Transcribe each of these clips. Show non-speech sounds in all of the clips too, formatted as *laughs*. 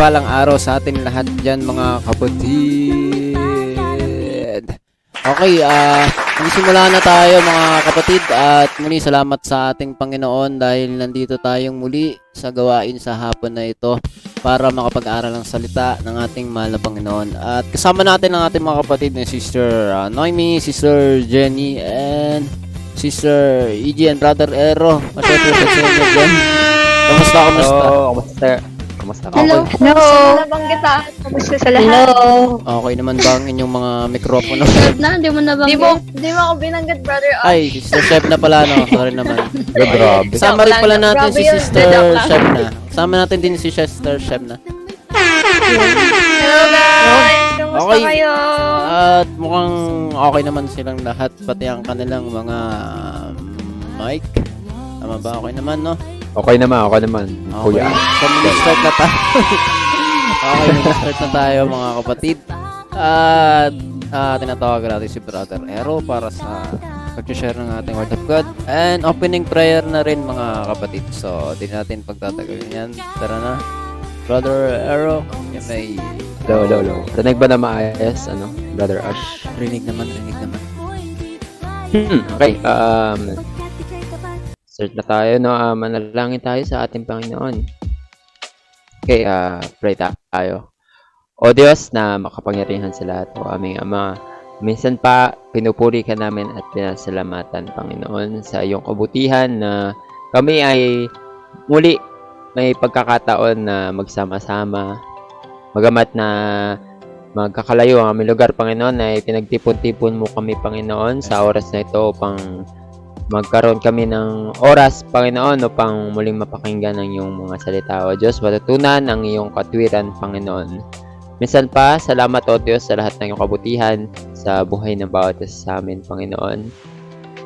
pinagpalang araw sa atin lahat dyan mga kapatid. Okay, ah, magsimula na tayo mga kapatid at muli salamat sa ating Panginoon dahil nandito tayong muli sa gawain sa hapon na ito para makapag-aral ng salita ng ating mahal na Panginoon. At kasama natin ang ating mga kapatid na Sister ah, Noemi, Sister Jenny, and Sister EG and Brother Ero. Masyado sa inyo dyan. Kamusta, kamusta? Hello, kamusta? Kamusta ka? Hello. Hello. Nabanggit ah. Kamusta sa lahat? Hello. Okay naman ba ang inyong mga mikropono? *laughs* Na, hindi mo Di nabanggit. mo, di mo ako binanggit, brother. Ah, Ay, Sister Chef na pala, no? Sorry naman. *laughs* Grabe. Kasama rin pala natin si. Sister. Chef na. Kasama natin din si Sister Chef na. Hello guys! Kamusta Okay. kayo? At mukhang okay naman silang lahat, pati ang kanilang mga mic. Tama ba? Okay naman, no? Okay naman, okay naman. Okay. Kuya. So, mag-start na tayo. *laughs* okay, mag-start na tayo mga kapatid. At uh, tinatawagan natin si Brother Ero para sa pag-share ng ating Word of God. And opening prayer na rin mga kapatid. So, di natin pagtatagalin yan. Tara na. Brother Ero, yan may Hello, hello, hello. Tanig ba na maayos, ano, Brother Ash? rinig naman, rinig naman. Hmm, okay, um, start na tayo, no? Uh, manalangin tayo sa ating Panginoon. Okay, uh, pray tayo. O Diyos na makapangyarihan sa lahat, o aming Ama, minsan pa pinupuri ka namin at pinasalamatan, Panginoon, sa iyong kabutihan na kami ay muli may pagkakataon na magsama-sama. Magamat na magkakalayo ang aming lugar, Panginoon, ay pinagtipon-tipon mo kami, Panginoon, sa oras na ito upang magkaroon kami ng oras, Panginoon, upang muling mapakinggan ang iyong mga salita, O Diyos, matutunan ang iyong katwiran, Panginoon. Minsan pa, salamat, O Diyos, sa lahat ng iyong kabutihan, sa buhay ng bawat isa sa amin, Panginoon.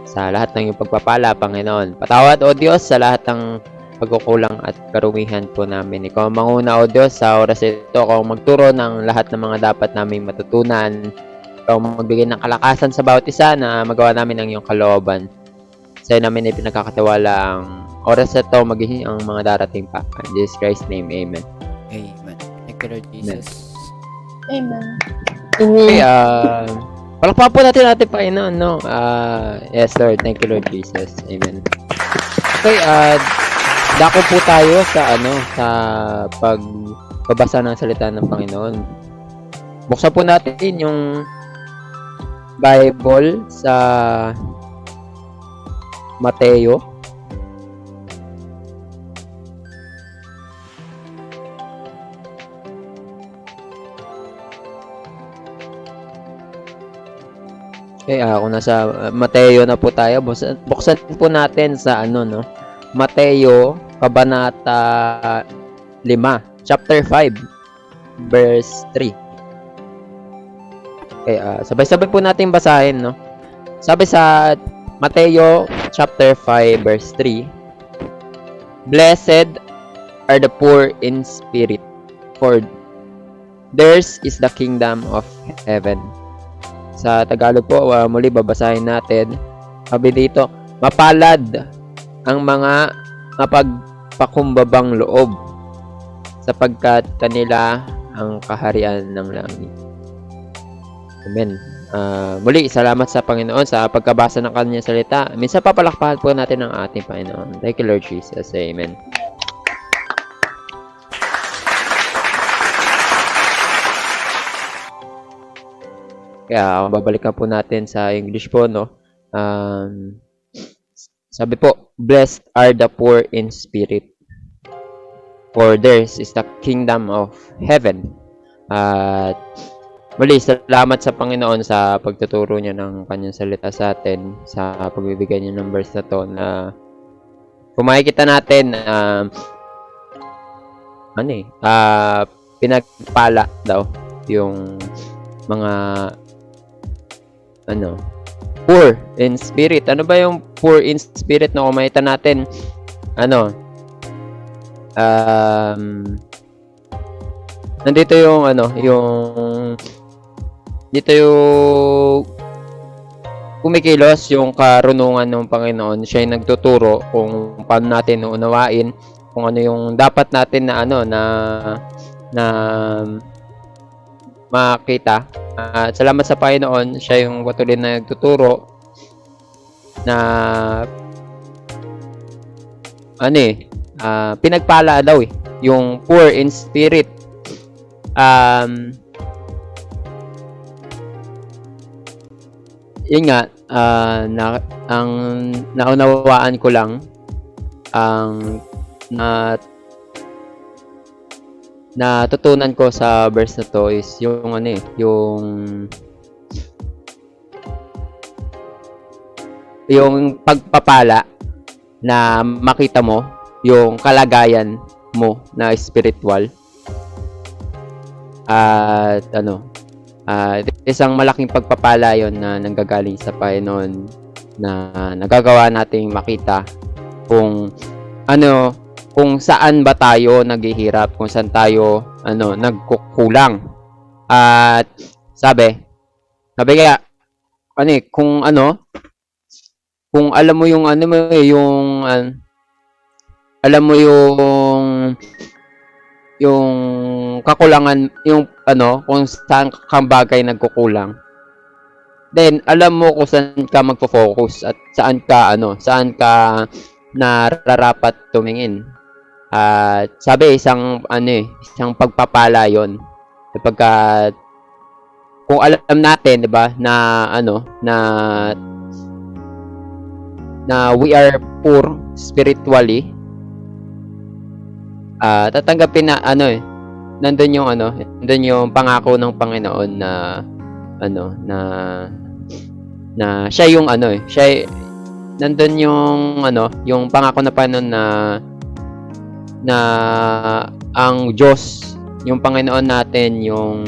Sa lahat ng iyong pagpapala, Panginoon. Patawad, O Diyos, sa lahat ng pagkukulang at karumihan po namin. Ikaw ang manguna, O Diyos, sa oras ito, ikaw magturo ng lahat ng mga dapat naming matutunan. Ikaw magbigay ng kalakasan sa bawat isa na magawa namin ang iyong kalooban. Sa'yo namin ay pinagkakatiwala ang oras na ito, magiging ang mga darating pa. In Jesus Christ's name, Amen. Amen. Thank you, Lord Jesus. Amen. Okay, uh, palakpakan po natin natin Panginoon, no? Uh, yes, Lord. Thank you, Lord Jesus. Amen. Okay, uh, dako po tayo sa, ano, sa pagbabasa ng salita ng Panginoon. Buksan po natin yung Bible sa Mateo. Okay, ah, kung nasa uh, Mateo na po tayo, buksan, buksan po natin sa ano, no? Mateo, Kabanata 5, chapter 5, verse 3. Okay, ah, sabay-sabay po natin basahin, no? Sabi sa Mateo, chapter 5, verse 3, Blessed are the poor in spirit, for theirs is the kingdom of heaven. Sa Tagalog po, uh, muli babasahin natin. Sabi dito, mapalad ang mga mapagpakumbabang loob sapagkat kanila ang kaharian ng langit. Amen. Ah, muli, salamat sa Panginoon sa pagkabasa ng kanyang salita. Minsan papalakpakan po natin ang ating Panginoon. Thank you, Lord Jesus. Amen. Kaya babalikan po natin sa English po, no? Um, sabi po, Blessed are the poor in spirit, for theirs is the kingdom of heaven. At muli, salamat sa Panginoon sa pagtuturo niya ng kanyang salita sa atin, sa pagbibigay niya ng verse na to na kung makikita natin, um, ano eh, ah, pinagpala daw yung mga ano, poor in spirit. Ano ba yung poor in spirit na kumakita natin? Ano? Um, nandito yung ano, yung dito yung kumikilos yung karunungan ng Panginoon. Siya yung nagtuturo kung paano natin unawain, kung ano yung dapat natin na ano na na makita. At salamat sa Panginoon, siya yung patuloy na nagtuturo na ano eh, ah, pinagpala daw eh, yung poor in spirit. Um, yun nga, ah, na, ang naunawaan ko lang, ang na natutunan ko sa verse na to is yung ano eh, yung yung pagpapala na makita mo yung kalagayan mo na spiritual. At ano at isang malaking pagpapala yon na nanggagaling sa Panginoon na nagagawa nating makita kung ano kung saan ba tayo naghihirap kung saan tayo ano nagkukulang. At sabi sabi kaya ano eh, kung ano kung alam mo yung ano mo eh, yung ah, alam mo yung yung kakulangan yung ano kung saan kang bagay nagkukulang. Then alam mo kung saan ka magfo-focus at saan ka ano saan ka nararapat tumingin. At sabi isang ano eh, isang pagpapala yon kapag kung alam natin 'di ba na ano na na we are poor spiritually ah tatanggapin na ano eh nandun yung ano nandun yung pangako ng Panginoon na ano na na siya yung ano eh siya nandun yung ano yung pangako na Panginoon na na ang Diyos yung Panginoon natin yung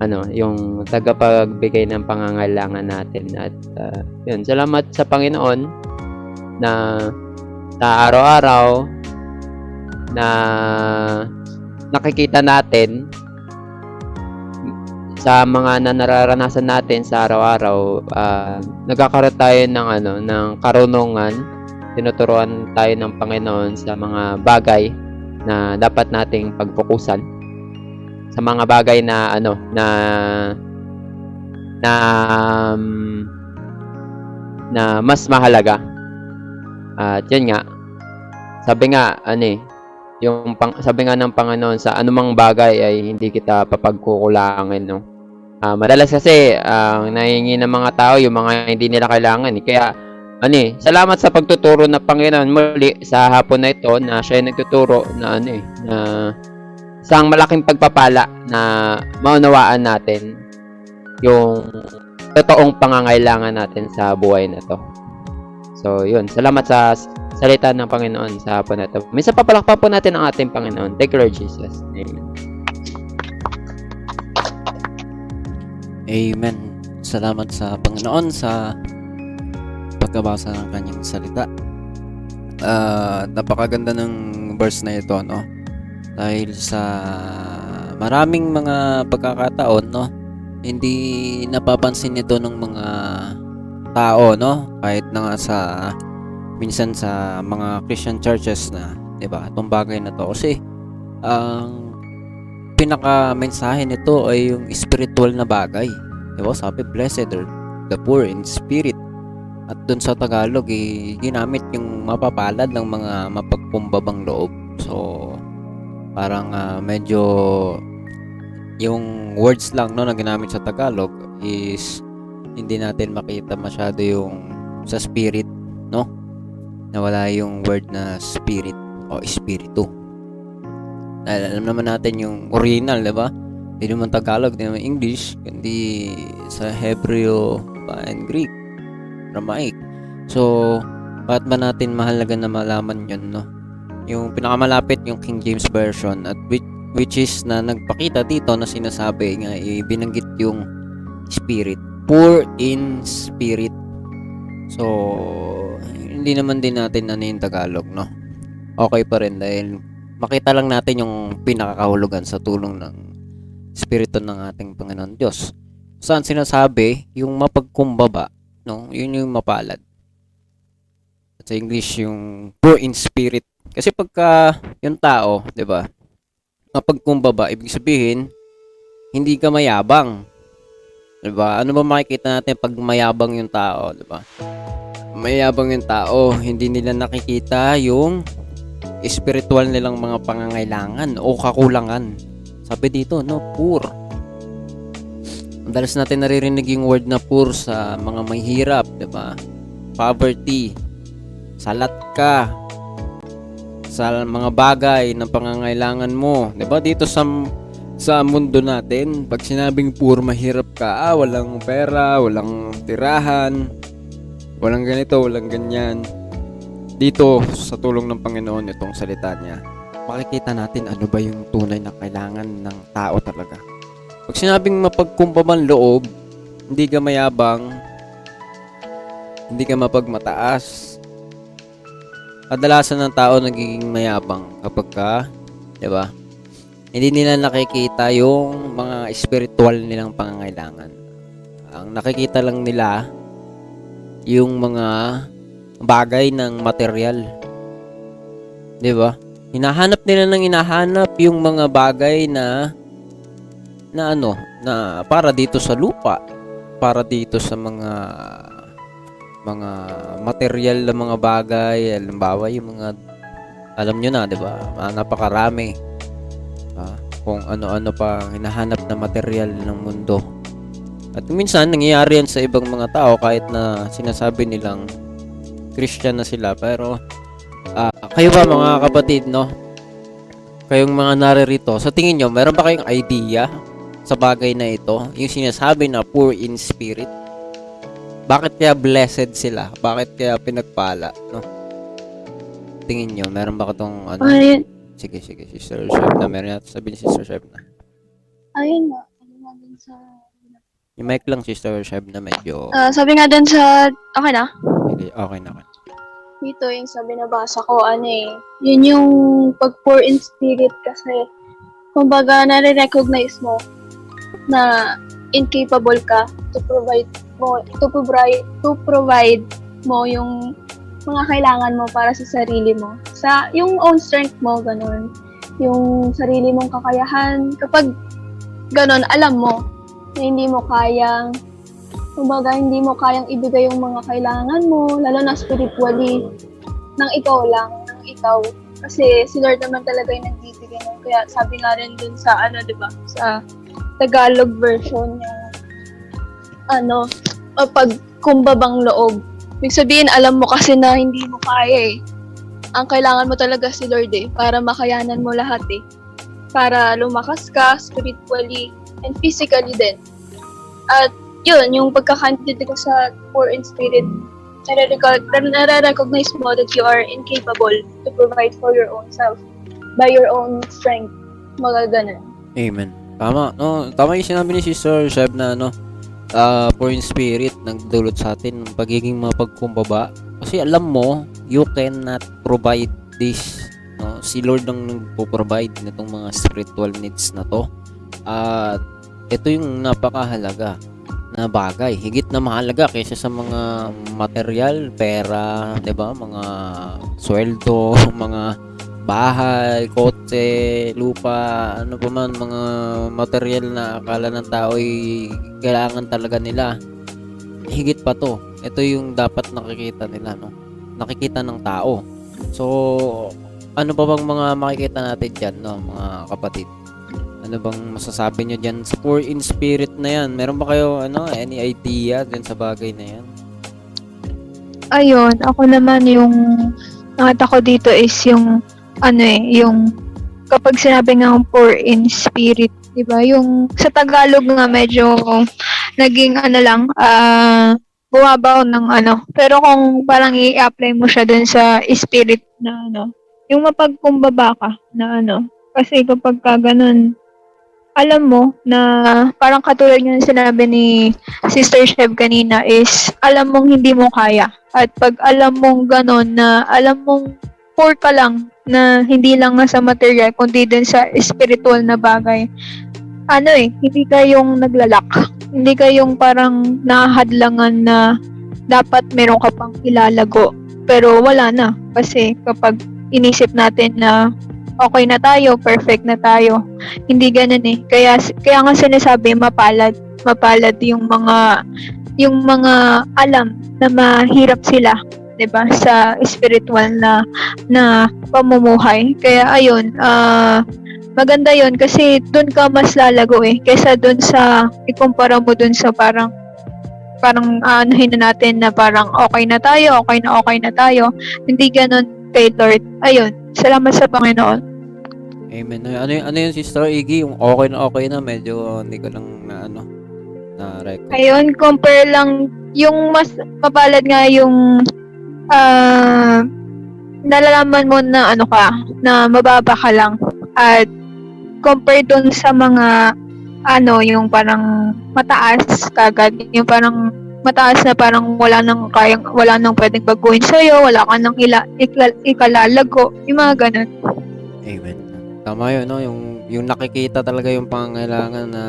ano yung tagapagbigay ng pangangailangan natin at ah, yun salamat sa Panginoon na sa araw-araw na nakikita natin sa mga na nararanasan natin sa araw-araw, ah, nagkakaroon tayo ng ano, ng karunungan, tinuturuan tayo ng Panginoon sa mga bagay na dapat nating pagfokusan. Sa mga bagay na ano, na na um, na mas mahalaga. At yun nga, sabi nga, ano eh, yung pang, sabi nga ng Panginoon sa anumang bagay ay hindi kita papagkukulangin no. Ah, madalas kasi ang nahingi ng mga tao yung mga hindi nila kailangan eh. Kaya ano eh, salamat sa pagtuturo ng Panginoon muli sa hapon na ito na siya ay nagtuturo na ano eh, na isang malaking pagpapala na maunawaan natin yung totoong pangangailangan natin sa buhay na to. So, yun. Salamat sa salita ng Panginoon sa hapon na ito. Minsan papalakpak po natin ang ating Panginoon. Thank you, Lord Jesus. Amen. Amen. Salamat sa Panginoon sa pagkabasa ng kanyang salita. Ah, napakaganda ng verse na ito, no? Dahil sa maraming mga pagkakataon, no? Hindi napapansin ito ng mga tao, no? Kahit na nga sa minsan sa mga Christian churches na, 'di ba? Itong bagay na to kasi ang pinaka mensahe nito ay yung spiritual na bagay. 'Di ba? Sabi blessed are the poor in spirit. At dun sa Tagalog, eh, ginamit yung mapapalad ng mga mapagpumbabang loob. So, parang ah, medyo yung words lang no na ginamit sa Tagalog is hindi natin makita masyado yung sa spirit, no? Nawala yung word na spirit o espiritu. Dahil alam naman natin yung original, di ba? Hindi naman Tagalog, hindi naman English, kundi sa Hebreo and Greek, Aramaic. So, bakit ba natin mahalaga na malaman yun, no? Yung pinakamalapit yung King James Version at which, which is na nagpakita dito na sinasabi nga eh, binanggit yung spirit. Poor in spirit. So, hindi naman din natin ano yung Tagalog, no? Okay pa rin dahil makita lang natin yung pinakakahulugan sa tulong ng Espiritu ng ating Panginoon Diyos. saan sinasabi yung mapagkumbaba, no? Yun yung mapalad. Sa English yung poor in spirit. Kasi pagka yung tao, 'di ba? Mapagkumbaba, ibig sabihin hindi ka mayabang. 'Di ba? Ano ba makikita natin pag mayabang yung tao, 'di ba? Mayabang yung tao, hindi nila nakikita yung spiritual nilang mga pangangailangan o kakulangan. Sabi dito, no, poor. Madalas natin naririnig yung word na poor sa mga may hirap, 'di ba? Poverty. Salat ka sa mga bagay na pangangailangan mo, 'di ba? Dito sa sa mundo natin, pag sinabing poor, mahirap ka, ah, walang pera, walang tirahan, walang ganito, walang ganyan. Dito, sa tulong ng Panginoon, itong salita niya, makikita natin ano ba yung tunay na kailangan ng tao talaga. Pag sinabing mapagkumbabang loob, hindi ka mayabang, hindi ka mapagmataas, kadalasan ng tao nagiging mayabang kapag ka, di ba? Hindi nila nakikita yung mga spiritual nilang pangangailangan. Ang nakikita lang nila yung mga bagay ng material. 'Di ba? Hinahanap nila ng hinahanap yung mga bagay na na ano, na para dito sa lupa, para dito sa mga mga material na mga bagay, halimbawa yung mga alam nyo na, 'di ba? Ah, Napakarami. Ah, kung ano-ano pa hinahanap na material ng mundo. At minsan nangyayari yan sa ibang mga tao kahit na sinasabi nilang Christian na sila pero ah, kayo ba mga kapatid no? Kayong mga naririto, sa tingin nyo, meron ba kayong idea sa bagay na ito? Yung sinasabi na poor in spirit? Bakit kaya blessed sila? Bakit kaya pinagpala? No? Tingin nyo, meron ba katong ano? Ayun, Sige, sige, Sister Chef na. Meron natin sabihin ni Sister Chef na. ayun nga. Ano nga dun sa... Yung mic lang, Sister Chef na medyo... Ah, sabi nga dun sa... Okay na? Sige, okay na. Dito yung sa binabasa ko, ano eh. Yun yung pag-pour in spirit kasi kumbaga nare-recognize mo na incapable ka to provide mo to provide to provide mo yung mga kailangan mo para sa sarili mo. Sa yung own strength mo ganun. Yung sarili mong kakayahan kapag ganun alam mo na hindi mo kayang kumbaga hindi mo kayang ibigay yung mga kailangan mo lalo na spiritually ng ikaw lang, ng ikaw. Kasi si Lord naman talaga yung nagbibigay nun. Kaya sabi nga rin dun sa ano, di ba? Sa Tagalog version yung ano, o pag kumbabang loob. Ibig sabihin, alam mo kasi na hindi mo kaya eh. Ang kailangan mo talaga si Lord eh, para makayanan mo lahat eh. Para lumakas ka spiritually and physically din. At yun, yung pagkakantid ko sa poor in spirit, nare-reco- nare-recognize mo that you are incapable to provide for your own self by your own strength. Mga ganun. Amen. Tama, no? Tama yung sinabi ni Sister Chef na, ano, uh, poor in spirit, nagdulot sa atin ng pagiging mapagkumbaba. Kasi alam mo, you cannot provide this. No? Si Lord ang nagpo-provide nitong mga spiritual needs na to. At ito yung napakahalaga na bagay. Higit na mahalaga kaysa sa mga material, pera, 'di ba? Mga sweldo, *laughs* mga bahay, kotse, lupa, ano pa man mga material na akala ng tao ay kailangan talaga nila. Higit pa to. Ito yung dapat nakikita nila, no? Nakikita ng tao. So, ano pa bang mga makikita natin dyan, no, mga kapatid? Ano bang masasabi nyo dyan sa poor in spirit na yan? Meron ba kayo, ano, any idea dyan sa bagay na yan? Ayun, ako naman yung nakita ko dito is yung ano eh, yung kapag sinabi nga poor in spirit, 'di ba? Yung sa Tagalog nga medyo naging ano lang, ah bumabaw ng ano. Pero kung parang i-apply mo siya dun sa spirit na ano, yung mapagkumbaba ka na ano. Kasi kapag ka ganun, alam mo na parang katulad ng sinabi ni Sister Chef kanina is alam mong hindi mo kaya. At pag alam mong ganun na alam mong poor ka lang na hindi lang nga sa material kundi din sa spiritual na bagay. Ano eh, hindi ka yung naglalak. Hindi ka yung parang nahadlangan na dapat meron ka pang ilalago. Pero wala na. Kasi kapag inisip natin na okay na tayo, perfect na tayo, hindi ganun eh. Kaya, kaya nga sinasabi, mapalad. Mapalad yung mga yung mga alam na mahirap sila 'di ba sa spiritual na na pamumuhay kaya ayun ah maganda yon kasi doon ka mas lalago eh kaysa doon sa ikumpara mo doon sa parang parang anuhin na natin na parang okay na tayo okay na okay na tayo hindi ganun kay Lord ayun salamat sa Panginoon Amen. Ano yun, ano yun Sister Iggy? Yung okay na okay na, medyo hindi ko lang na ano, na record. Ayun, compare lang yung mas mapalad nga yung ah nalalaman mo na ano ka, na mababa ka lang at compare dun sa mga ano, yung parang mataas kagad, yung parang mataas na parang wala nang kayang, wala nang pwedeng baguhin sa'yo, wala ka nang ila, ikla, ikalalago, yung mga ganun. Amen. Tama yun, no? Yung, yung nakikita talaga yung pangangailangan na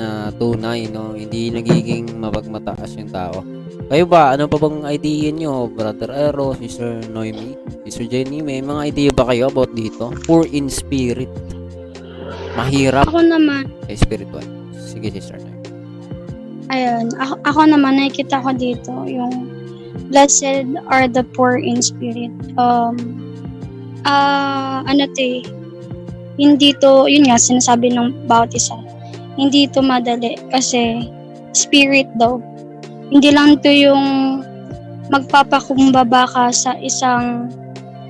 na tunay, no? Hindi nagiging mapagmataas yung tao. Kayo ba, ano pa bang idea nyo? Brother Ero, Sister Noemi, Sister Jenny, may mga idea ba kayo about dito? Poor in spirit. Mahirap Ako naman, eh, spiritual. Sige, Sister Noemi. ayun, ako, ako naman nakikita ko dito yung blessed are the poor in spirit. Um, ah, ano to eh, hindi to, yun nga, sinasabi ng bawat isa, hindi to madali kasi spirit daw. Hindi lang to yung magpapakumbaba ka sa isang,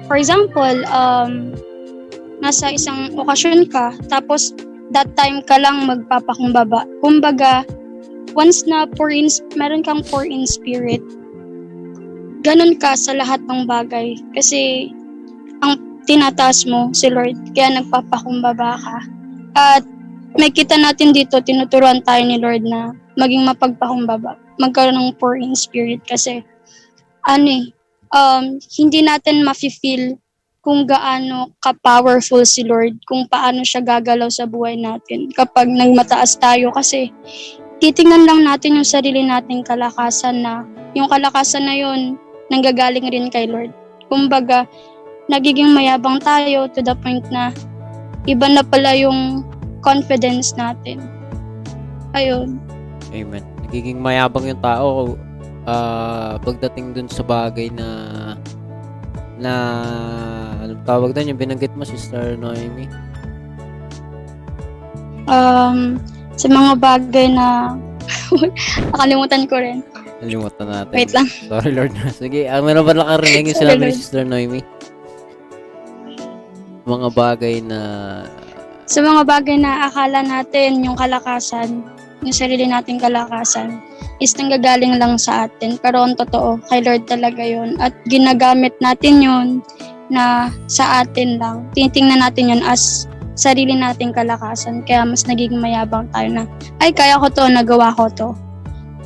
for example, um, nasa isang okasyon ka, tapos that time ka lang magpapakumbaba. Kumbaga, once na pour in, meron kang pour in spirit, ganun ka sa lahat ng bagay. Kasi, tinataas mo si Lord, kaya nagpapakumbaba ka. At may kita natin dito, tinuturuan tayo ni Lord na maging mapagpakumbaba. Magkaroon ng pour in spirit kasi, ano eh, um, hindi natin mafe-feel kung gaano ka-powerful si Lord, kung paano siya gagalaw sa buhay natin kapag nagmataas tayo kasi titingnan lang natin yung sarili nating kalakasan na yung kalakasan na yun nanggagaling rin kay Lord. Kumbaga, nagiging mayabang tayo to the point na iba na pala yung confidence natin. Ayun. Amen. Nagiging mayabang yung tao ah pagdating dun sa bagay na na anong tawag doon yung binanggit mo Sister Noemi Um, sa mga bagay na *laughs* nakalimutan ko rin. nalimutan natin Wait lang. sorry Lord sige ah, meron ba nakarinig yung sinabi ni. Sister Noemi mga bagay na Sa mga bagay na akala natin yung kalakasan, yung sarili nating kalakasan, is nanggagaling lang sa atin. Pero ang totoo, kay Lord talaga yon At ginagamit natin yon na sa atin lang. Tinitingnan natin yon as sarili nating kalakasan. Kaya mas nagiging mayabang tayo na, ay, kaya ko to, nagawa ko to.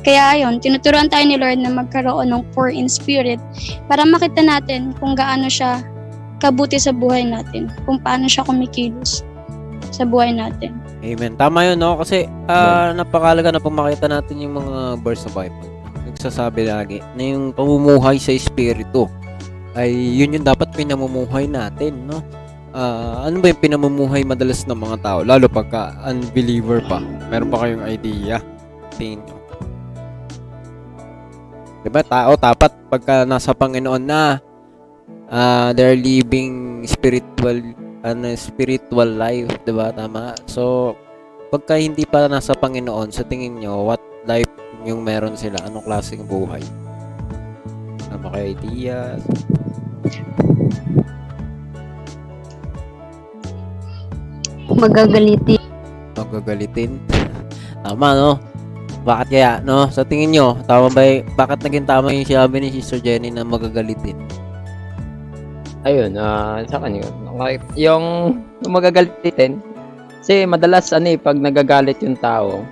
Kaya yon tinuturuan tayo ni Lord na magkaroon ng poor in spirit para makita natin kung gaano siya kabuti sa buhay natin, kung paano siya kumikilos sa buhay natin. Amen. Tama yun, no? Kasi ah, napakalaga na pumakita natin yung mga verse sa Bible. Nagsasabi lagi na yung pamumuhay sa Espiritu ay yun yung dapat pinamumuhay natin, no? Ah, ano ba yung pinamumuhay madalas ng mga tao? Lalo pagka unbeliever pa. Meron pa kayong idea? Tingin nyo. Diba? Tao, dapat pagka nasa Panginoon na ah, they're living spiritual ano, spiritual life, 'di ba? Tama. So, pagka hindi pa nasa Panginoon, sa tingin nyo, what life yung meron sila? Anong klaseng buhay? Ano ba kayo idea? magagalitin. Magagalitin? *laughs* Tama, no? Bakit kaya, no? Sa tingin nyo, tama ba, bakit naging tama yung sinabi ni Sister Jenny na magagalitin? Ayun, ah sa kanya, yung, magagalitin, kasi madalas ano eh, pag nagagalit yung tao,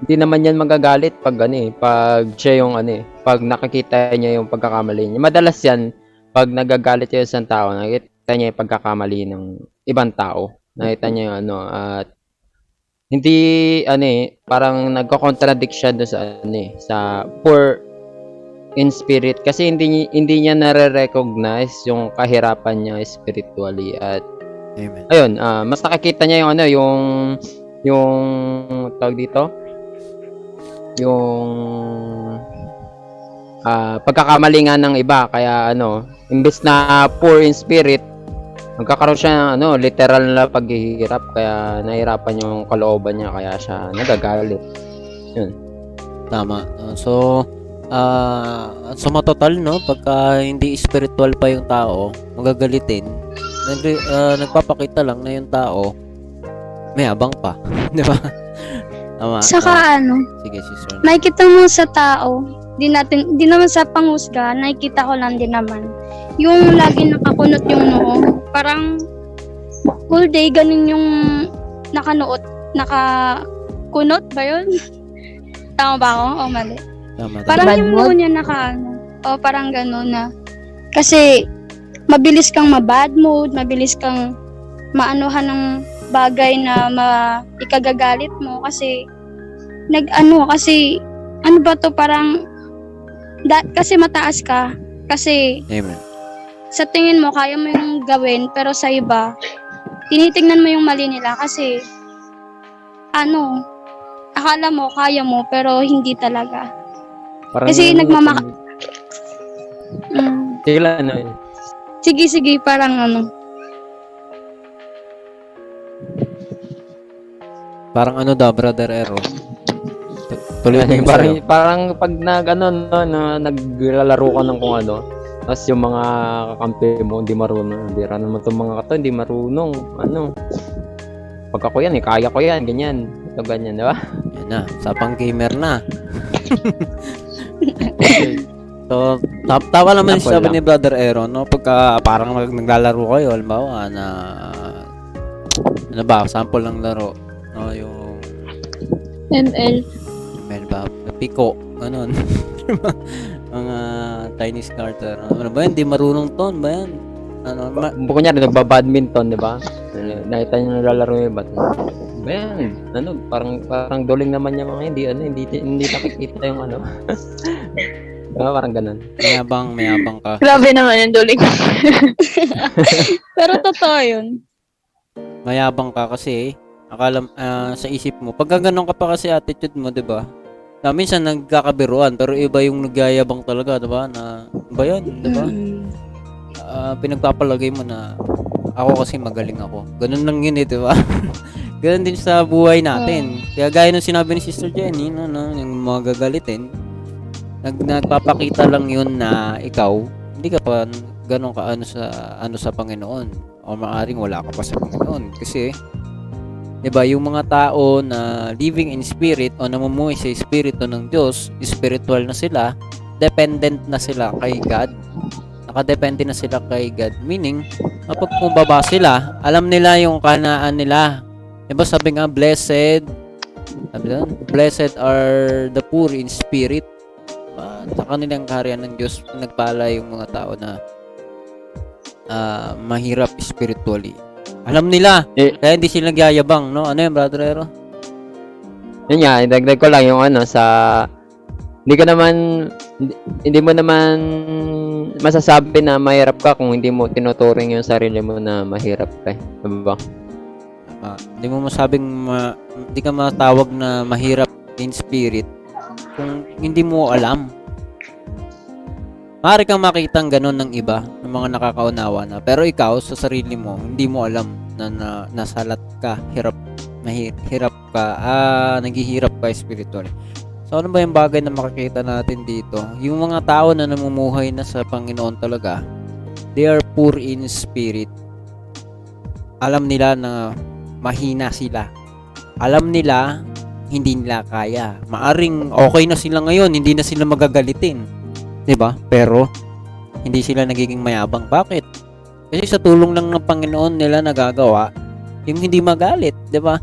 hindi naman yan magagalit pag ano eh, pag siya yung ano eh, pag nakikita niya yung pagkakamali niya. Madalas yan, pag nagagalit yung isang tao, nakikita niya yung pagkakamali ng ibang tao. Nakita niya yung ano, at hindi ano eh, parang nagko-contradict siya doon sa ano eh, sa poor in spirit kasi hindi hindi niya nare-recognize yung kahirapan niya spiritually at Amen. ayun, ah, mas nakikita niya yung ano, yung yung tawag dito, yung ah pagkakamali nga ng iba kaya ano, imbes na poor in spirit, magkakaroon siya ng ano, literal na paghihirap kaya nahirapan yung kalooban niya kaya siya nagagalit. Tama. Uh, So, ah sa matotal, no, pagka hindi spiritual pa yung tao, magagalitin, nag, ah, nagpapakita lang na yung tao, may abang pa. *laughs* Di ba? Tama. Saka Ah, ano, sige, sister. nakikita mo sa tao, di natin, di naman sa panghusga, nakikita ko lang din naman. Yung lagi nakakunot yung noo, parang whole day ganun yung nakanuot, nakakunot ba yun? *laughs* Tama ba ako? O mali? Tama. tama. Parang Bad yung mood? niya naka ano, o parang gano'n na. Kasi mabilis kang ma-bad mood, mabilis kang maanuhan ng bagay na ma ikagagalit mo kasi nag ano kasi ano ba to parang da, kasi mataas ka kasi Amen. sa tingin mo kaya mo yung gawin pero sa iba tinitingnan mo yung mali nila kasi ano akala mo kaya mo pero hindi talaga Parang Kasi nagmamaka- mm. Sige lang, ano eh. sige sige parang ano Parang ano daw, Brother Ero? Tu- Tuloy yung parang, parang pag nag ano, no, no, naglalaro ka ng kung ano, tapos yung mga kakampi mo hindi marunong, bira naman itong mga kato, hindi marunong, ano. Pag ako yan, eh, kaya ko yan, ganyan. Ito ganyan, di ba? Yan na, sapang gamer na. *laughs* so, ta- tawa naman Sample siya lang. ni Brother Aaron, no? Pagka parang nag- naglalaro kayo, halimbawa na ano ba, sample ng laro, no? Yung ML. Mel ba, Pico, ganun. *laughs* mga Chinese Carter. Ano ba yan? Di marunong ton ba yan? Ano, ma- Kung kunyari, nagbabadminton, di ba? Nakita niyo naglalaro yung bat. Yan? Ano, parang, parang duling naman yung mga hindi, ano, hindi, hindi nakikita yung ano. *laughs* Diba? Parang ganun. mayabang, mayabang ka. Grabe naman yung duling. *laughs* pero totoo yun mayabang ka kasi akala ah, sa isip mo pagka ganun ka pa kasi attitude mo 'di ba na minsan nagkakabiruan pero iba yung nagyayabang talaga 'di ba na ba yan 'di ba Mm. Ah, pinagpapalagay mo na ako kasi magaling ako. Ganun lang yun eh 'di ba? *laughs* Ganun din sa buhay natin. Kaya gaya ng sinabi ni Sister Jenny no, no yung mga gagalitin nag nagpapakita lang yun na ikaw hindi ka pa ganun ka ano sa ano sa Panginoon. O maaring wala ka pa sa Panginoon. Kasi 'di ba yung mga tao na living in spirit o namumuhay sa espiritu ng Diyos spiritual na sila dependent na sila kay God. Nakadepende na sila kay God. Meaning kapag kumbaba sila alam nila yung kanaan nila 'di ba sabi nga blessed sabi doon, blessed are the poor in spirit uh, sa kanilang kaharian ng Diyos nagpala yung mga tao na ah, mahirap spiritually. Alam nila, Eh. kaya hindi sila nagyayabang, no? Ano yun, Brother Ero? Yun nga, idagdag ko lang yung ano sa hindi ka naman hindi, mo naman masasabi na mahirap ka kung hindi mo tinuturing yung sarili mo na mahirap ka. Diba? Ah, hindi mo masabing ma, hindi ka matawag na mahirap in spirit kung hindi mo alam. Maaari kang makita ang ganun ng iba, ng mga nakakaunawa na. Pero ikaw, sa sarili mo, hindi mo alam na, na nasalat ka, hirap, mahirap ka, ah, naghihirap ka spiritually. So, ano ba yung bagay na makikita natin dito? Yung mga tao na namumuhay na sa Panginoon talaga, they are poor in spirit. Alam nila na mahina sila. Alam nila, hindi nila kaya. Maaring okay na sila ngayon, hindi na sila magagalitin. 'Di ba? Pero hindi sila nagiging mayabang. Bakit? Kasi sa tulong lang ng Panginoon nila nagagawa yung hindi magalit, 'di ba?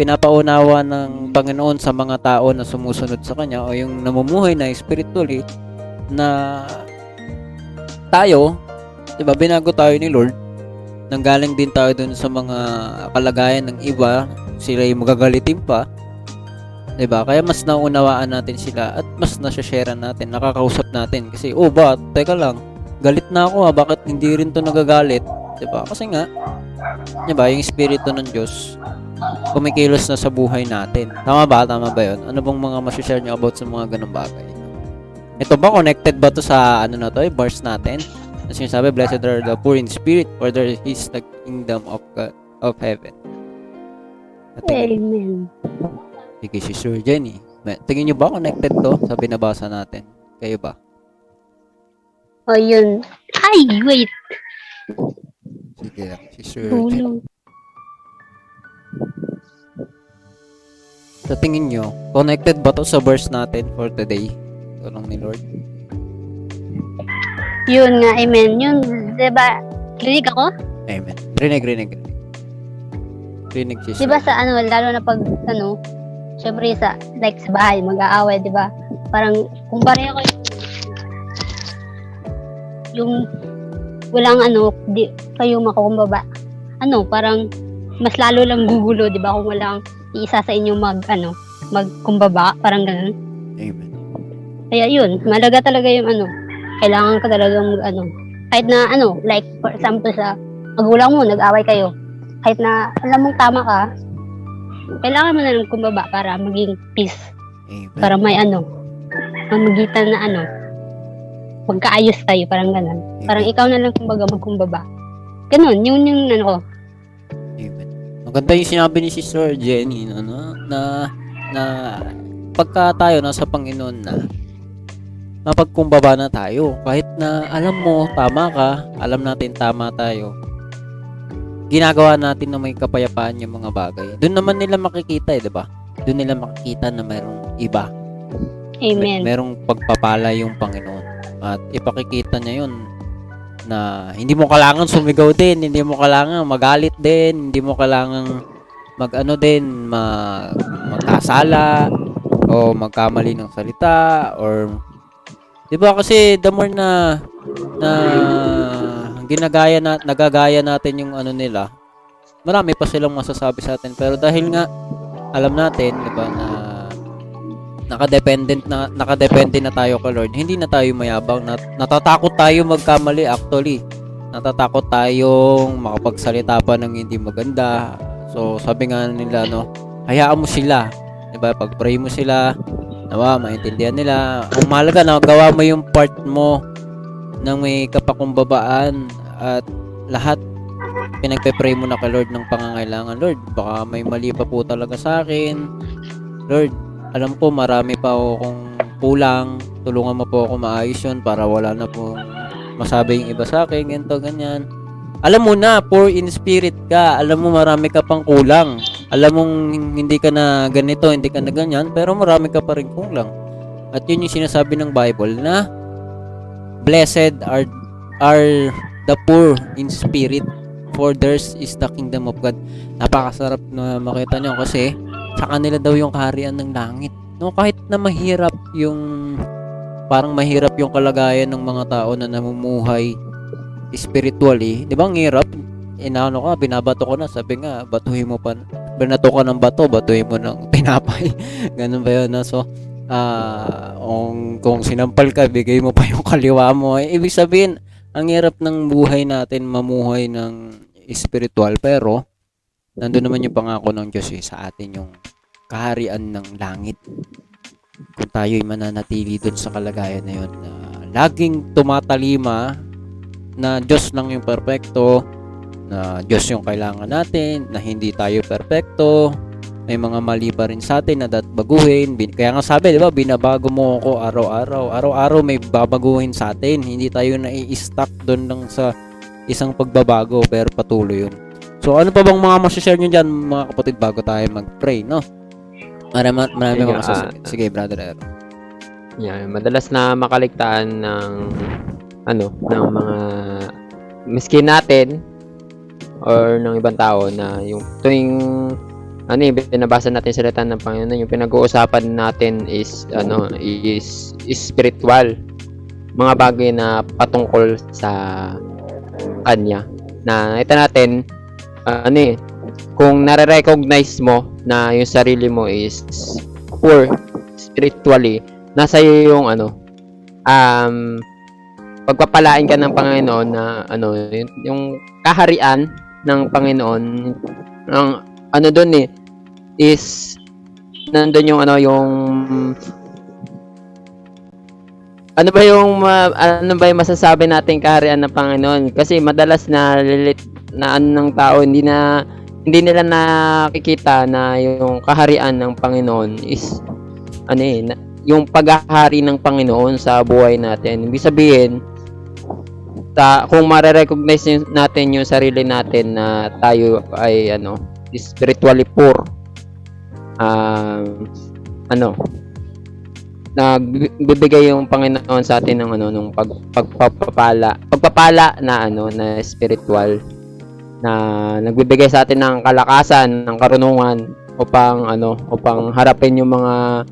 Pinapaunawa ng Panginoon sa mga tao na sumusunod sa kanya o yung namumuhay na spiritually na tayo, 'di ba? Binago tayo ni Lord nanggaling din tayo dun sa mga kalagayan ng iba, sila yung magagalitin pa. 'Di ba? Kaya mas naunawaan natin sila at mas nasashare natin, nakakausap natin kasi oh ba, teka lang, galit na ako ha, bakit hindi rin to nagagalit? 'Di ba? Kasi nga 'di ba, yung espiritu ng Diyos kumikilos na sa buhay natin. Tama ba? Tama ba 'yon? Ano bang mga masashare niyo about sa mga ganung bagay? Ito ba connected ba to sa ano na to, eh, verse natin? Na sinasabi, blessed are the poor in spirit, for there is the kingdom of God, of heaven. Amen. sige, si Sir Jenny. Tingin niyo ba connected to sa binabasa natin? Kayo ba? O yun. Ay, wait. Sige lang, si Sir Jenny. Sa tingin nyo, connected ba to sa verse natin for today? Tulong ni Lord. Yun nga, amen. Yun, diba, rinig ako? Amen. Rinig, rinig, rinig. Rinig si Sir. Diba sa ano, lalo na pag, ano, syempre sa, like sa bahay, mag-aaway, diba? Parang, kung pareho ko yung, walang ano, di, kayo makukumbaba. Ano, parang, mas lalo lang gugulo, diba? Kung walang isa sa inyo mag, ano, magkumbaba, parang ganun. Amen. Kaya yun, malaga talaga yung ano, kailangan ka talaga mag ano, kahit na ano, like for example sa magulang mo, nag-away kayo, kahit na alam mong tama ka, kailangan mo na lang kumbaba para maging peace, Amen. para may ano, mamagitan na ano, magkaayos tayo, parang ganun. Parang ikaw na lang kumbaga magkumbaba. Ganun, yun yung ano ko. Maganda yung sinabi ni Sister Jenny no, no, na na pagka tayo nasa Panginoon na mapagkumbaba na tayo. Kahit na alam mo tama ka alam natin tama tayo ginagawa natin na may kapayapaan yung mga bagay. Doon naman nila makikita eh di ba? Doon nila makikita na mayroong iba. May, Amen. merong pagpapala yung Panginoon. At ipakikita niya yun na hindi mo kailangan sumigaw din, hindi mo kailangan magalit din, hindi mo kailangan mag ano din, mag, magkasala o magkamali ng salita or 'di ba? Kasi the more na na ginagaya na nagagaya natin yung ano nila marami pa silang masasabi sa atin. Pero dahil nga alam natin 'di ba na nakadependent na nakadepende na tayo kay Lord. Hindi na tayo mayabang. Nat, natatakot tayo magkamali actually. Natatakot tayong makapagsalita pa ng hindi maganda. So sabi nga nila no, hayaan mo sila. 'Di ba? Pag-pray mo sila, nawa maintindihan nila. Ang mahalaga na gawa mo yung part mo ng may kapakumbabaan at lahat pinagpe-pray mo na kay Lord ng pangangailangan. Lord, baka may mali pa po talaga sa akin. Lord, alam ko marami pa akong kulang. Tulungan mo po ako maayos yun para wala na po masabi yung iba sa akin, ganito, ganyan. Alam mo na, poor in spirit ka. Alam mo marami ka pang kulang. Alam mong hindi ka na ganito, hindi ka na ganyan, pero marami ka pa rin kulang. At yun yung sinasabi ng Bible na blessed are are the poor in spirit for theirs is the kingdom of God. Napakasarap na makita nyo kasi sa kanila daw yung kaharian ng langit. No, kahit na mahirap yung parang mahirap yung kalagayan ng mga tao na namumuhay spiritually. Di ba ang hirap? Inaano ka, binabato ko na. Sabi nga, batuhin mo pa. Binato ka ng bato, batuhin mo ng *laughs* tinapay. Ganun ba yun? No? So, ah kung, kung sinampal ka, bigay mo pa yung kaliwa mo. Eh, ibig sabihin, ang hirap ng buhay natin mamuhay ng spiritual. Pero, nandun naman yung pangako ng Diyos eh, sa atin yung kaharian ng langit. Kung tayo'y mananatili dun sa kalagayan na yun, na laging tumatalima na Diyos lang yung perpekto, na Diyos yung kailangan natin, na hindi tayo perpekto, may mga mali pa rin sa atin na dat baguhin. Kaya nga sabi, di ba, binabago mo ako araw-araw. Araw-araw may babaguhin sa atin. Hindi tayo nai-stuck doon lang sa isang pagbabago, pero patuloy yun. So, ano pa bang mga masashare nyo dyan, mga kapatid, bago tayo mag-pray, no? Marami, marami mga masasabi. Sige, brother Aaron. Yan, madalas na makaligtaan ng ano, ng mga miskin natin or ng ibang tao na yung tuwing ano eh, binabasa natin sa salita ng Panginoon, yung pinag-uusapan natin is ano, is, is spiritual. Mga bagay na patungkol sa kanya. na ito natin ano eh kung nare-recognize mo na yung sarili mo is poor spiritually nasa iyo yung ano um pagpapalain ka ng Panginoon na ano yung, yung kaharian ng Panginoon ang ano doon eh is nandun yung ano yung ano ba yung ma- ano ba yung masasabi natin kaharian ng Panginoon? Kasi madalas na lilit na ano ng tao hindi na hindi nila nakikita na yung kaharian ng Panginoon is ano eh na- yung paghahari ng Panginoon sa buhay natin. Ibig sabihin ta kung mare-recognize natin yung sarili natin na tayo ay ano spiritually poor um, ano nagbibigay yung Panginoon sa atin ng ano nung pag, pagpapala pagpapala na ano na spiritual na nagbibigay sa atin ng kalakasan ng karunungan upang ano upang harapin yung mga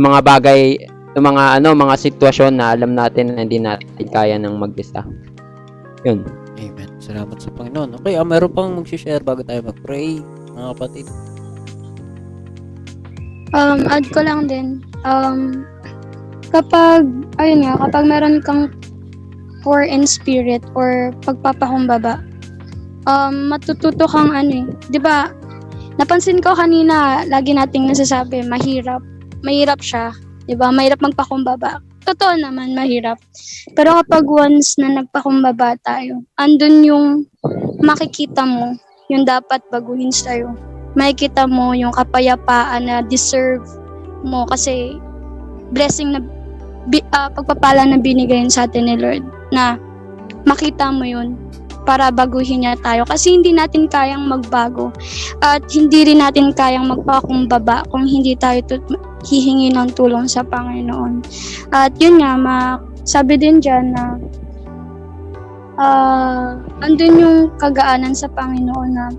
mga bagay yung mga ano mga sitwasyon na alam natin na hindi natin kaya nang mag-isa yun Amen. Salamat sa Panginoon. Okay, ah, meron pang mag-share bago tayo mag-pray, mga kapatid. Um, add ko lang din, um, kapag, ayun nga, kapag meron kang poor in spirit or pagpapakumbaba, um, matututo kang ano eh, di ba, napansin ko kanina, lagi nating nasasabi, mahirap, mahirap siya, di ba, mahirap magpakumbaba. Totoo naman, mahirap. Pero kapag once na nagpakumbaba tayo, andun yung makikita mo, yung dapat baguhin sa'yo. Makikita mo yung kapayapaan na deserve mo kasi blessing na ah, pagpapala na binigay sa atin ni Lord na makita mo yun para baguhin niya tayo kasi hindi natin kayang magbago at hindi rin natin kayang magpakumbaba kung hindi tayo tut- hihingi ng tulong sa Panginoon. At yun nga, ma- sabi din dyan na ah andun yung kagaanan sa Panginoon na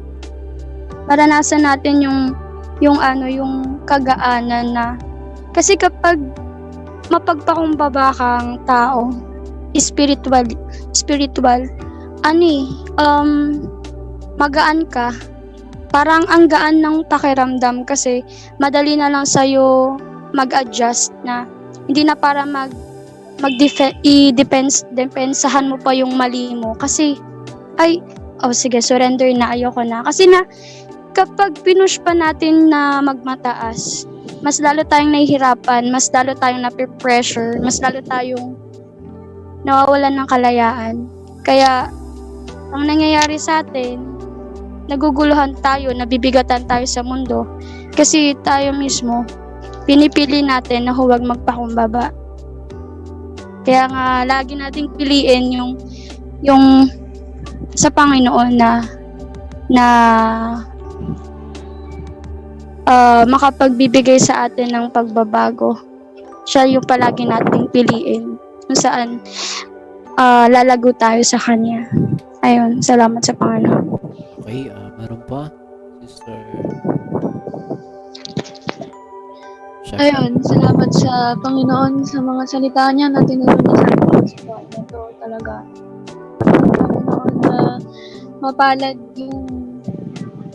maranasan natin yung yung ano yung kagaanan na kasi kapag mapagpakumbaba kang tao spiritual spiritual ani um magaan ka. Parang ang gaan ng pakiramdam kasi madali na lang sa'yo mag-adjust na hindi na para mag mag i-depends depensahan mo pa yung mali mo. Kasi ay oh sige surrender na ayoko na. Kasi na kapag pinush pa natin na magmataas, mas lalo tayong nahihirapan, mas lalo tayong nape-pressure, mas lalo tayong nawawalan ng kalayaan. Kaya, ang nangyayari sa atin, naguguluhan tayo, nabibigatan tayo sa mundo. Kasi tayo mismo, pinipili natin na huwag magpakumbaba. Kaya nga, lagi nating piliin yung, yung sa Panginoon na na ah, makapagbibigay sa atin ng pagbabago. Siya yung palagi nating piliin kung saan ah, lalago tayo sa Kanya. Ayun, salamat sa Panginoon. Okay, ah, meron pa? Sister... Siya. Ayun, salamat sa Panginoon sa mga salita niya na tinuro niya sa atin sa buhay na to talaga. Panginoon na mapalad yung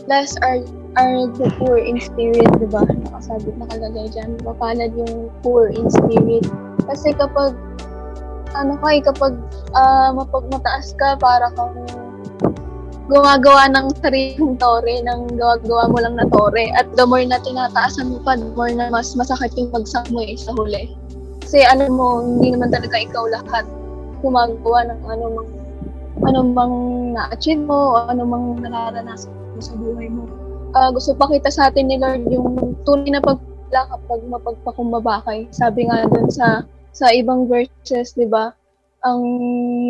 blessed are, are the poor in spirit, di ba? Nakasabit nakalagay dyan. Mapalad yung poor in spirit. Kasi kapag ano ka eh, kapag ah, mapagmataas ka, para kang gumagawa ng sariling tore, ng gawa-gawa mo lang na tore. At the more na tinataasan mo pa, the more na mas masakit yung bagsak eh, sa huli. Kasi alam mo, hindi naman talaga ikaw lahat gumagawa ng ano mang ano mang na-achieve mo o ano mang nararanasan mo sa buhay mo. Ah, gusto pa kita sa atin ni Lord yung tunay na pagpala kapag mapagpakumbaba kay. Sabi nga dun sa sa ibang verses, 'di ba? Ang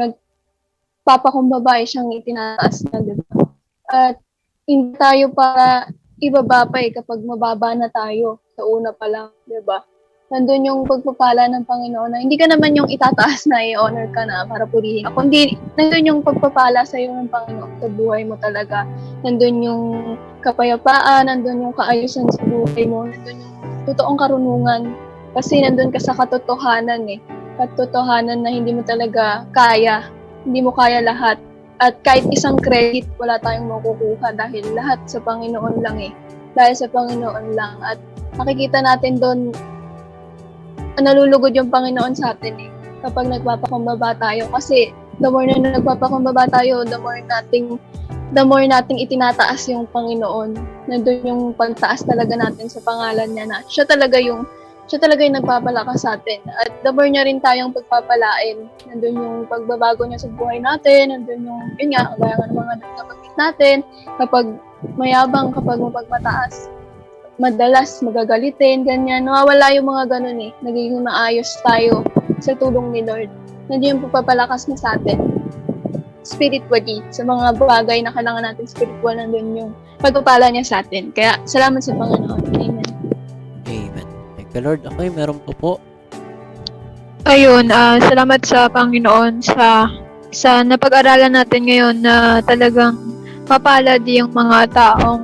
nagpapakumbaba ay siyang itinataas na, 'di ba? At hindi tayo para ibaba pa eh kapag mababa na tayo sa una pa lang, 'di ba? Nandun yung pagpapala ng Panginoon na hindi ka naman yung itataas na i-honor ka na para purihin. Kundi nandun yung pagpapala sa iyo ng Panginoon sa buhay mo talaga. Nandun yung kapayapaan, nandun yung kaayusan sa buhay mo, nandun yung totoong karunungan. Kasi nandun ka sa katotohanan eh. Katotohanan na hindi mo talaga kaya. Hindi mo kaya lahat. At kahit isang credit, wala tayong makukuha dahil lahat sa Panginoon lang eh. Dahil sa Panginoon lang. At makikita natin doon, nalulugod yung Panginoon sa atin eh. Kapag nagpapakumbaba tayo. Kasi the more na nagpapakumbaba tayo, the more nating the more nating itinataas yung Panginoon. Nandun yung pagtaas talaga natin sa pangalan niya na siya talaga yung siya talaga yung nagpapalakas sa atin. At the more niya rin tayong pagpapalain. Nandun yung pagbabago niya sa buhay natin. Nandun yung, yun nga, kagaya ng mga nabanggit natin. Kapag mayabang, kapag mapagmataas, madalas magagalitin, ganyan. Nawawala yung mga ganun eh. Nagiging maayos tayo sa tulong ni Lord. Nandun yung pagpapalakas niya sa atin spiritually, sa mga bagay na kailangan natin spiritual, nandun yung pagpapala niya sa atin. Kaya, salamat sa Panginoon. You, Lord. Okay, meron po po. Ayun, ah, salamat sa Panginoon sa sa napag-aralan natin ngayon na talagang mapalad yung mga taong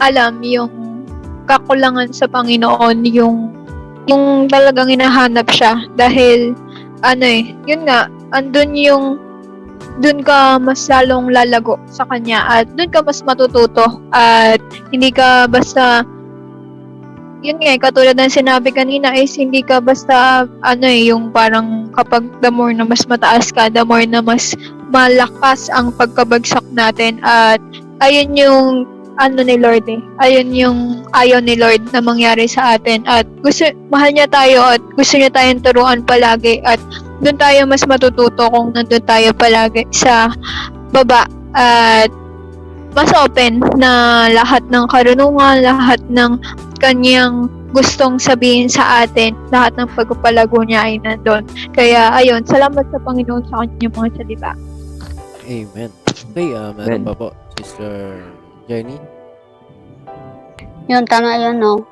alam yung kakulangan sa Panginoon, yung yung talagang hinahanap siya dahil ano eh, yun nga, andun yung dun ka mas lalong lalago sa kanya at dun ka mas matututo at hindi ka basta yun nga, eh, katulad ng sinabi kanina is hindi ka basta ano eh, yung parang kapag the more na mas mataas ka, the more na mas malakas ang pagkabagsak natin. At ayun yung ano ni Lord eh. Ayun yung ayaw ni Lord na mangyari sa atin. At gusto, mahal niya tayo at gusto niya tayong turuan palagi. At doon tayo mas matututo kung nandun tayo palagi sa baba. At mas open na lahat ng karunungan, lahat ng kanyang gustong sabihin sa atin, lahat ng pagpapalago niya ay nandun. Kaya ayun, salamat sa Panginoon sa kanyang mga salita. Amen. Okay, ah, meron pa po. Sister Jenny. Yun, tama yun, no?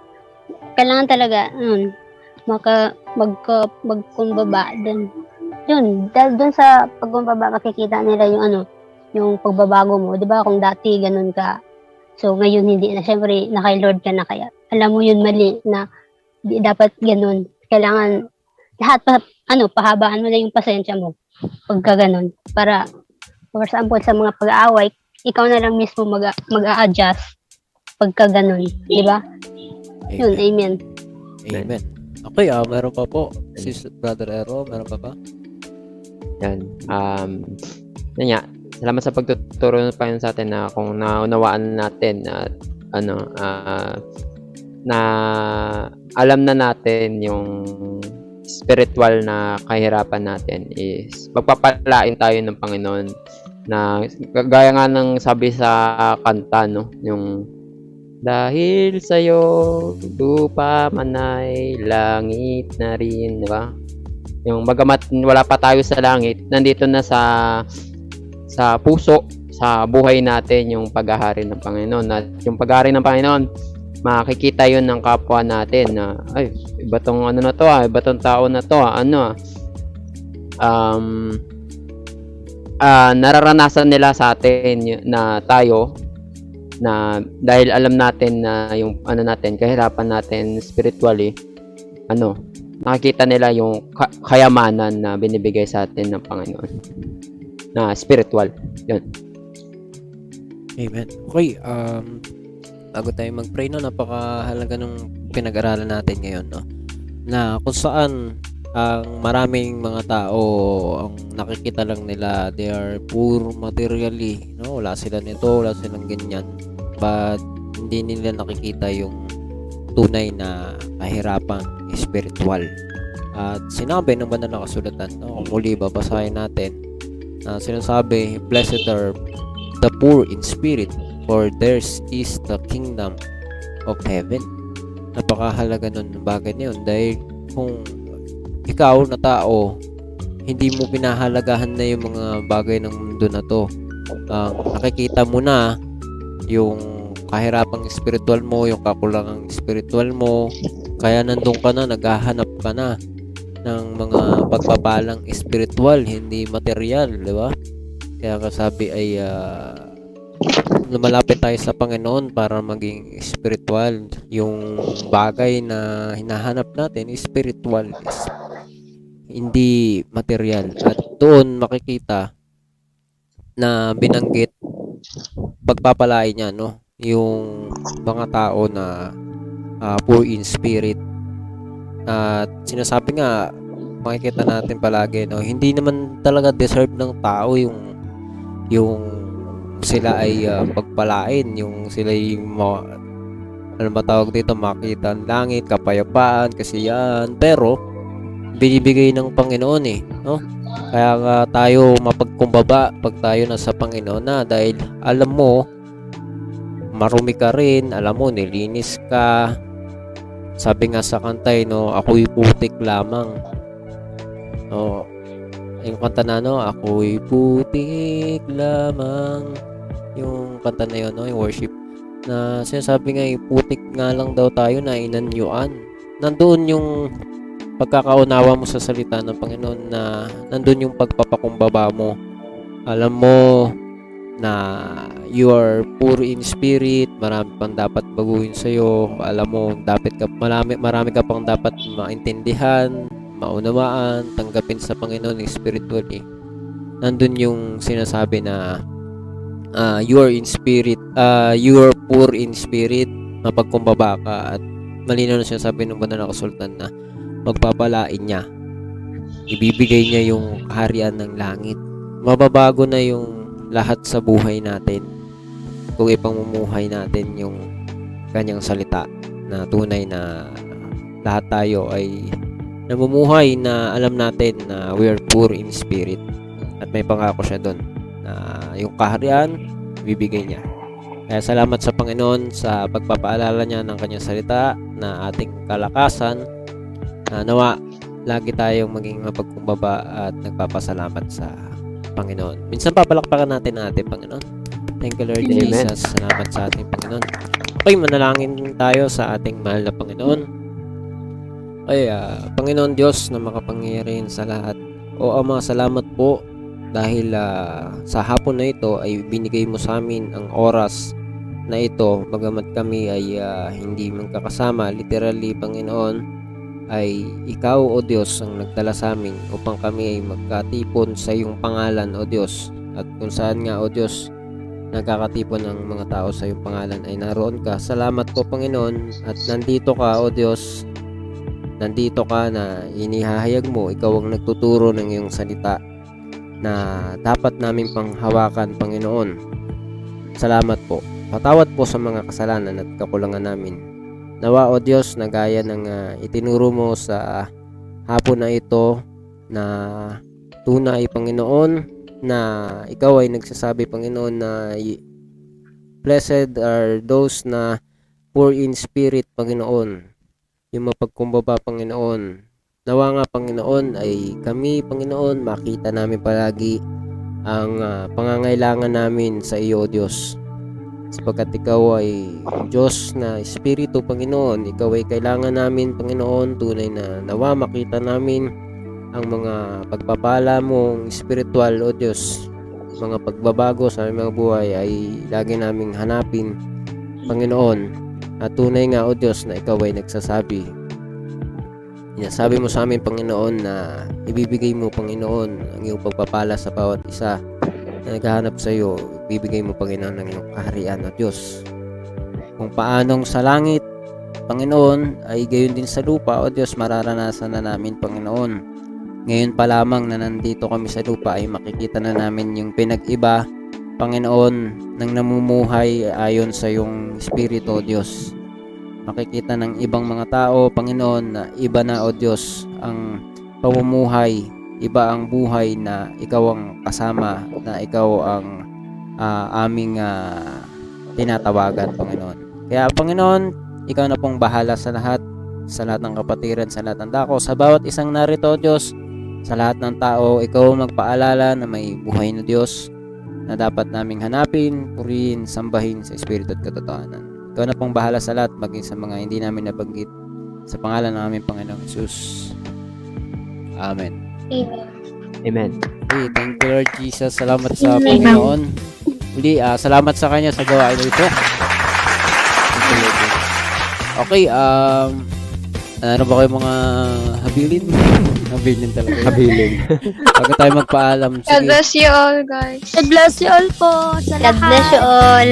Kailangan talaga, yun, maka, magka, magkumbaba din. Yun, dahil dun sa pagkumbaba, makikita nila yung ano, yung pagbabago mo. Di ba kung dati ganun ka, so ngayon hindi na, syempre, na kay Lord ka na kaya. Alam mo yun mali na di dapat ganun. Kailangan, lahat pa, ano, pahabaan mo lang yung pasensya mo pagka ganun. Para, for example, sa mga pag-aaway, ikaw na lang mismo mag, mag-a-adjust pagka ganun. Di ba? Yun, Amen. amen. Okay, ah, meron pa po. Sis Brother Ero, meron pa ba? Yan. Um, yun nga. Salamat sa pagtuturo ng Panginoon sa atin na kung naunawaan natin at ano, ah, na alam na natin yung spiritual na kahirapan natin is magpapalain tayo ng Panginoon na gaya nga ng sabi sa kanta no yung dahil sa'yo lupa man langit na rin di ba? Yung bagamat wala pa tayo sa langit nandito na sa sa puso sa buhay natin yung paghahari ng Panginoon. At yung paghahari ng Panginoon makikita yun ng kapwa natin na ay iba tong ano na to ah iba tong tao na to ah ano ah. Um ah nararanasan nila sa atin na tayo na dahil alam natin na yung ano natin kahirapan natin spiritually ano nakikita nila yung ka- kayamanan na binibigay sa atin ng Panginoon na spiritual. Yun. Amen. Okay, um, bago tayo mag-pray, no, napakahalaga ng pinag-aralan natin ngayon, no, na kung saan ang maraming mga tao ang nakikita lang nila they are poor materially no wala sila nito wala silang ganyan. But hindi nila nakikita yung tunay na kahirapan spiritual. At sinabi ng banal na kasulatan no, kung muli babasahin natin na sinasabi blessed are the poor in spirit, for theirs is the kingdom of heaven. Napakahalaga nun ng bagay na yun dahil kung ikaw na tao, hindi mo pinahalagahan na yung mga bagay ng mundo na to. Ang nakikita mo na yung kahirapang spiritual mo, yung kakulangang spiritual mo, kaya nandun ka na, naghahanap ka na ng mga pagpapalang spiritual, hindi material, di ba? Kaya kasabi ay ah, lumalapit tayo sa Panginoon para maging spiritual. Yung bagay na hinahanap natin spiritual, hindi material. At doon makikita na binanggit pagpapalain niya no yung mga tao na ah, poor in spirit at sinasabi nga makikita natin palagi no hindi naman talaga deserve ng tao yung yung sila ay ah, pagpalain yung sila yung ma- ano ba tawag dito makita ang langit kapayapaan kasiyahan pero binibigay ng Panginoon eh no kaya nga tayo mapagkumbaba pag tayo nasa Panginoon na dahil alam mo marumi ka rin, alam mo nilinis ka. Sabi nga sa kantay no, ako'y putik lamang. No, yung kanta na no, ako'y putik lamang. Yung kanta na yun no, yung worship na sinasabi nga yung putik nga lang daw tayo na inanyuan. Nandoon yung pagkakaunawa mo sa salita ng Panginoon na nandun yung pagpapakumbaba mo. Alam mo na you are poor in spirit, marami pang dapat baguhin sa iyo. Alam mo, dapat ka marami marami ka pang dapat maintindihan, maunawaan, tanggapin sa Panginoon spiritually. Nandun yung sinasabi na ah, you are in spirit, ah, you are poor in spirit, mapagkumbaba ka at malinaw na sinasabi ng banal na kasultan na magpapalain niya. Ibibigay niya yung kaharian ng langit. Mababago na yung lahat sa buhay natin kung ipamumuhay natin yung kanyang salita na tunay na lahat tayo ay namumuhay na alam natin na we are poor in spirit at may pangako siya doon na yung kaharian bibigay niya kaya salamat sa Panginoon sa pagpapaalala niya ng kanyang salita na ating kalakasan na nawa lagi tayong maging mapagkumbaba at nagpapasalamat sa Panginoon. Minsan papalakpakan natin ang ating Panginoon. Thank you Lord Amen. Jesus. Salamat sa ating Panginoon. Okay, manalangin tayo sa ating mahal na Panginoon. Okay, ah, Panginoon Diyos na makapangyarihan sa lahat. O Ama, salamat po dahil ah, sa hapon na ito ay binigay mo sa amin ang oras na ito bagamat kami ay ah, hindi magkakasama literally Panginoon ay ikaw o Diyos ang nagdala sa amin upang kami ay magkatipon sa iyong pangalan o Diyos at kung saan nga o Diyos nagkakatipon ng mga tao sa iyong pangalan ay naroon ka. Salamat po Panginoon at nandito ka o Diyos nandito ka na inihahayag mo ikaw ang nagtuturo ng iyong salita na dapat namin panghawakan Panginoon. Salamat po. Patawad po sa mga kasalanan at kakulangan namin. Nawa o Diyos na gaya ng ah, itinuro mo sa hapon na ito na tunay Panginoon na ikaw ay nagsasabi Panginoon na blessed are those na poor in spirit Panginoon yung mapagkumbaba Panginoon nawa nga Panginoon ay kami Panginoon makita namin palagi ang ah, pangangailangan namin sa iyo Diyos sapagkat ikaw ay Diyos na Espiritu, Panginoon. Ikaw ay kailangan namin, Panginoon, tunay na nawa makita namin ang mga pagpapala mong spiritual, O Diyos. Mga pagbabago sa aming mga buhay ay lagi naming hanapin, Panginoon. At tunay nga, O Diyos, na ikaw ay nagsasabi. Sinasabi mo sa amin, Panginoon, na ibibigay mo, Panginoon, ang iyong pagpapala sa bawat isa na naghahanap sa iyo, bibigay mo Panginoon ng iyong kaharian o Diyos. Kung paanong sa langit, Panginoon, ay gayon din sa lupa o Diyos, mararanasan na namin Panginoon. Ngayon pa lamang na nandito kami sa lupa ay makikita na namin yung pinag-iba, Panginoon, ng namumuhay ayon sa iyong Espiritu Diyos. Makikita ng ibang mga tao, Panginoon, na iba na o Diyos ang pamumuhay iba ang buhay na ikaw ang kasama, na ikaw ang ah, aming ah, tinatawagan, Panginoon. Kaya, Panginoon, ikaw na pong bahala sa lahat, sa lahat ng kapatiran, sa lahat ng dako, sa bawat isang narito, Diyos, sa lahat ng tao, ikaw magpaalala na may buhay na Diyos na dapat naming hanapin, purihin, sambahin sa Espiritu at katotohanan. Ikaw na pong bahala sa lahat, maging sa mga hindi namin nabanggit. Sa pangalan ng aming Panginoong Jesus. Amen. Amen. Amen. Okay, thank you Lord Jesus. Salamat sa Amen. Panginoon. Uli, ah, salamat sa Kanya sa gawain na ito. Okay, um, ano ba kayo mga habilin? Nabilin talaga. Kabilin. *laughs* Bago tayo magpaalam. God Sige. bless you all, guys. God bless you all po sa God bless you lahat. all.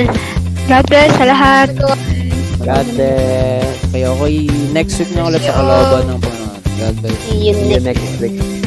God bless sa lahat. God bless. Okay, okay. Next week na ulit sa kalooban ng Panginoon. God bless. See you See you next next week.